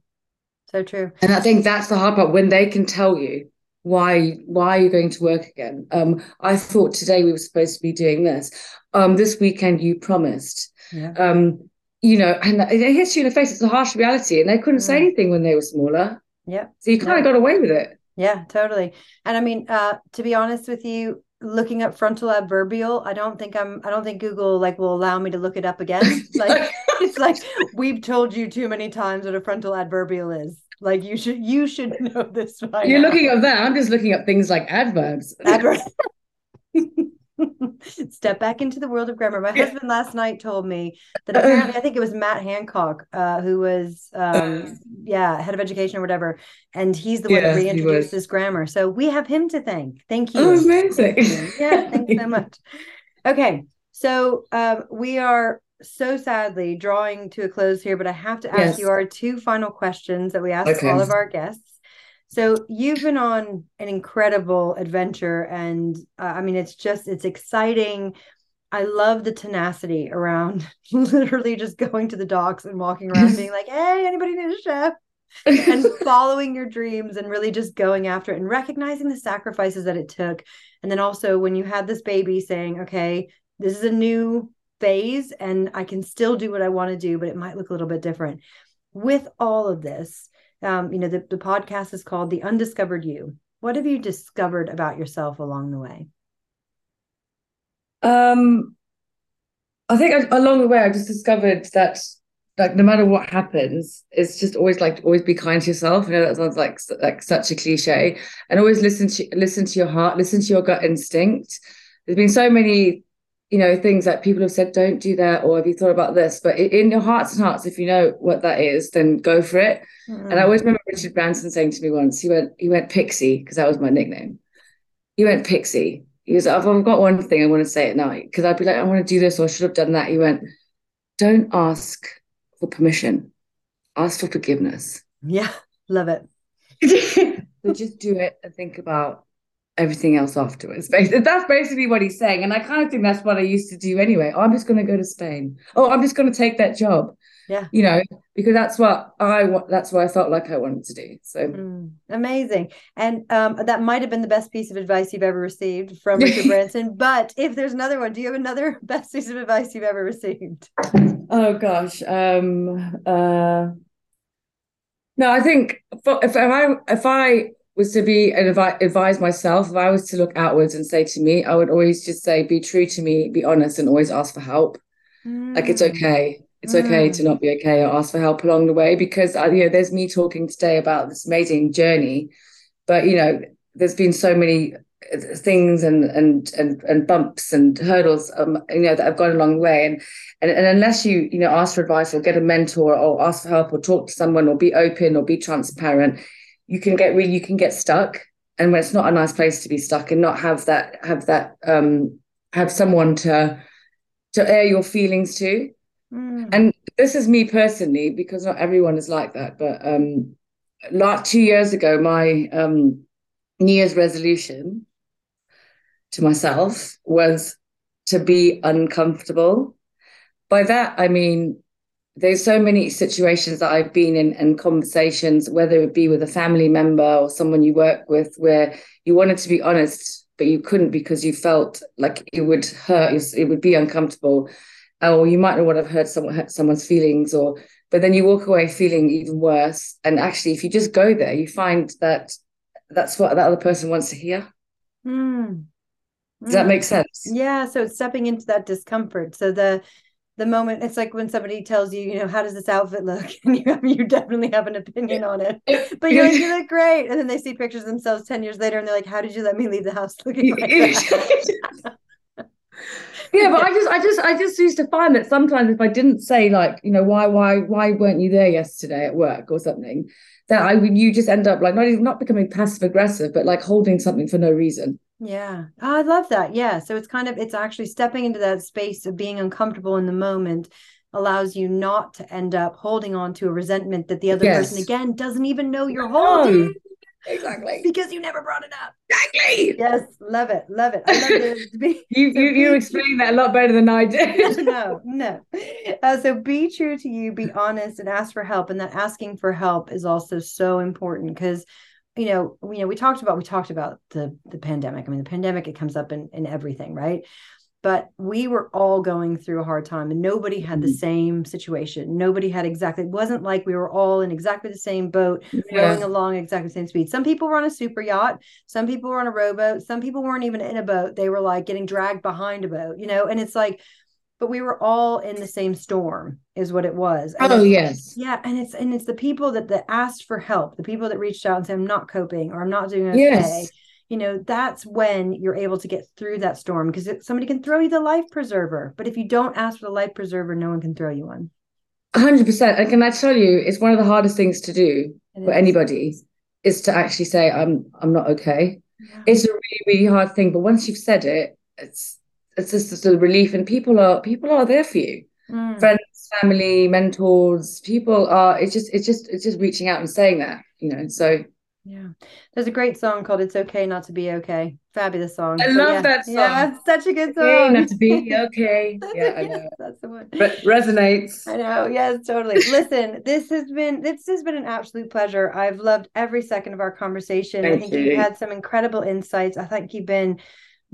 So true. And I think that's the hard part when they can tell you why why are you going to work again? Um, I thought today we were supposed to be doing this. Um, this weekend you promised. Yeah. Um, you know, and it hits you in the face. It's a harsh reality, and they couldn't say anything when they were smaller. Yeah. So you kind of got away with it. Yeah, totally. And I mean, uh, to be honest with you, looking up frontal adverbial, I don't think I'm I don't think Google like will allow me to look it up again. Like it's like we've told you too many times what a frontal adverbial is. Like you should you should know this by You're now. looking up that. I'm just looking up things like adverbs. Adverbs. Step back into the world of grammar. My yeah. husband last night told me that apparently I think it was Matt Hancock, uh, who was um, yeah, head of education or whatever. And he's the one yeah, that reintroduced this grammar. So we have him to thank. Thank you. Oh, amazing. Yeah, thanks so much. Okay. So um, we are so sadly drawing to a close here, but I have to ask yes. you our two final questions that we ask okay. all of our guests. So you've been on an incredible adventure, and uh, I mean, it's just it's exciting. I love the tenacity around literally just going to the docks and walking around, being like, "Hey, anybody need a chef?" and following your dreams and really just going after it and recognizing the sacrifices that it took. And then also when you had this baby, saying, "Okay, this is a new phase and I can still do what I want to do, but it might look a little bit different. With all of this, um, you know, the, the podcast is called The Undiscovered You. What have you discovered about yourself along the way? Um, I think along the way, I just discovered that like no matter what happens, it's just always like always be kind to yourself. You know that sounds like like such a cliche, and always listen to listen to your heart, listen to your gut instinct. There's been so many you know things that people have said don't do that or have you thought about this? But in your hearts and hearts if you know what that is then go for it. Mm. and i always remember richard branson saying to me once he went he went pixie because that was my nickname. He went pixie. He was i've got one thing i want to say at night because i'd be like i want to do this or i should have done that. He went don't ask for permission ask for forgiveness. Yeah love it. So just do it and think about everything else afterwards. That's basically what he's saying. And I kind of think that's what I used to do anyway. Oh, I'm just going to go to Spain. Oh, I'm just going to take that job. Yeah. You know, because that's what I want. That's what I felt like I wanted to do. So mm, amazing. And um, that might have been the best piece of advice you've ever received from Richard Branson. But if there's another one, do you have another best piece of advice you've ever received? Oh gosh. Um, uh, no, I think if, if I if I was to be and advise myself if i was to look outwards and say to me i would always just say be true to me be honest and always ask for help mm. like it's mm. okay it's mm. okay to not be okay or ask for help along the way because uh, you know there's me talking today about this amazing journey but you know there's been so many uh, things and and and and bumps and hurdles um you know that have gone a long way and, and and unless you you know ask for advice or get a mentor or ask for help or talk to someone or be open or be transparent you can get really you can get stuck. And when it's not a nice place to be stuck and not have that have that um have someone to to air your feelings to. Mm. and this is me personally because not everyone is like that but um like two years ago my um new year's resolution to myself was to be uncomfortable. By that i mean there's so many situations that I've been in and conversations, whether it be with a family member or someone you work with, where you wanted to be honest, but you couldn't because you felt like it would hurt, it would be uncomfortable. or you might not want to have hurt someone hurt someone's feelings or but then you walk away feeling even worse and actually if you just go there you find that that's what that other person wants to hear Mm. does that Mm. make sense Yeah, so stepping into that discomfort. So the the moment it's like when somebody tells you, you know, how does this outfit look? And you you definitely have an opinion on it. But you're like, you look great. And then they see pictures of themselves 10 years later and they're like, How did you let me leave the house looking like that? yeah but i just i just i just used to find that sometimes if i didn't say like you know why why why weren't you there yesterday at work or something that i would you just end up like not even not becoming passive aggressive but like holding something for no reason Yeah. Oh, I love that. Yeah. So it's kind of it's actually stepping into that space of being uncomfortable in the moment allows you not to end up holding on to a resentment that the other person again doesn't even know you're holding exactly because you never brought it up. exactly Yes, love it. Love it. I love it. To you so you you explain that a lot better than i did no, no. Uh, so be true to you, be honest, and ask for help. And that asking for help is also so important because, you know, you know, we talked about we talked about the the pandemic. I mean, the pandemic it comes up in in everything, right? But we were all going through a hard time, and nobody had the Mhm. same situation. Nobody had exactly. It wasn't like we were all in exactly the same boat, yeah going along exactly the same speed. Some people were on a super yacht, some people were on a rowboat, some people weren't even in a boat. They were like getting dragged behind a boat, you know, and it's like, but we were all in the same storm, is what it was. And oh yes yeah, and it's and it's the people that that asked for help, the people that reached out and said, I'm not coping or I'm not doing okay. Yes. You know, that's when you're able to get through that storm because somebody can throw you the life preserver. But if you don't ask for the life preserver, no one can throw you one. 100% and can i tell you it's one of the hardest things to do for anybody is to actually say i'm i'm not okay Yeah. it's a really really hard thing but once you've said it it's it's just a relief and people are people are there for you Mm. friends family mentors people are it's just it's just it's just reaching out and saying that you know so Yeah. There's a great song called It's Okay Not to Be Okay. Fabulous song. I But love yeah, that Yeah, song. it's such a good okay song. not to be okay yeah i Yes, that's the one. Re- resonates I know. Yes, totally. Listen, this has been this has been an absolute pleasure. I've loved every second of our conversation. I think you. you've had some incredible insights. I think you've been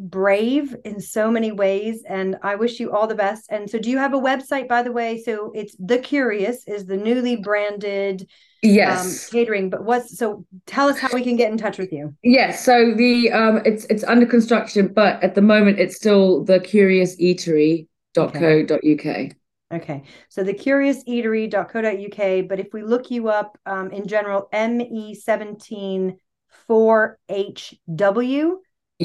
brave in so many ways and I wish you all the best. And so do you have a website by the way? So it's The Curious is the newly branded um yes catering, but what's so tell us how we can get in touch with you. Yes, so the um it's it's under construction, but at the moment it's still the curiouseatery.co.uk. Okay, so the eatery.co.uk. But if we look you up um, in general, ME17 4HW.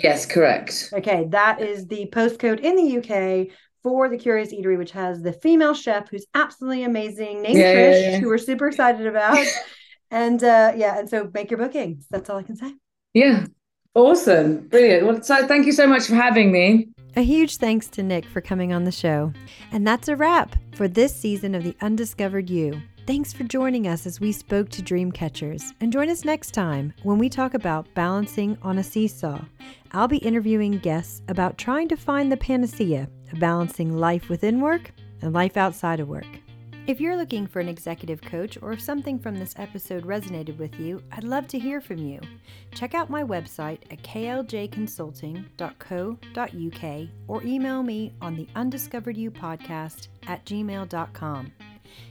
Yes, correct. Okay, that is the postcode in the UK for the Curious Eatery, which has the female chef who's absolutely amazing, named Yeah, yeah, Trish, yeah. who we're super excited about. and uh, yeah, and so make your bookings. That's all I can say. Yeah. Awesome. Brilliant. Well, so thank you so much for having me. A huge thanks to Nick for coming on the show. And that's a wrap for this season of The Undiscovered You. Thanks for joining us as we spoke to dream catchers. And join us next time when we talk about balancing on a seesaw. I'll be interviewing guests about trying to find the panacea of balancing life within work and life outside of work. If you're looking for an executive coach or if something from this episode resonated with you, I'd love to hear from you. Check out my website at kljconsulting.co.uk or email me on the undiscovered you podcast at gmail.com.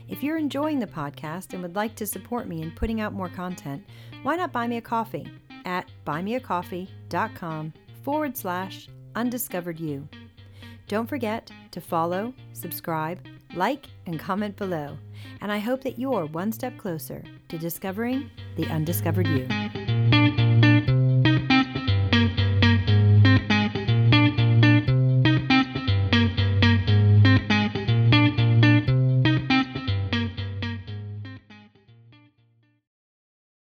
If you're enjoying the podcast and would like to support me in putting out more content, why not buy me a coffee at buymeacoffee.com forward slash undiscovered you. Don't forget to follow, subscribe, like, and comment below. And I hope that you're one step closer to discovering the undiscovered you.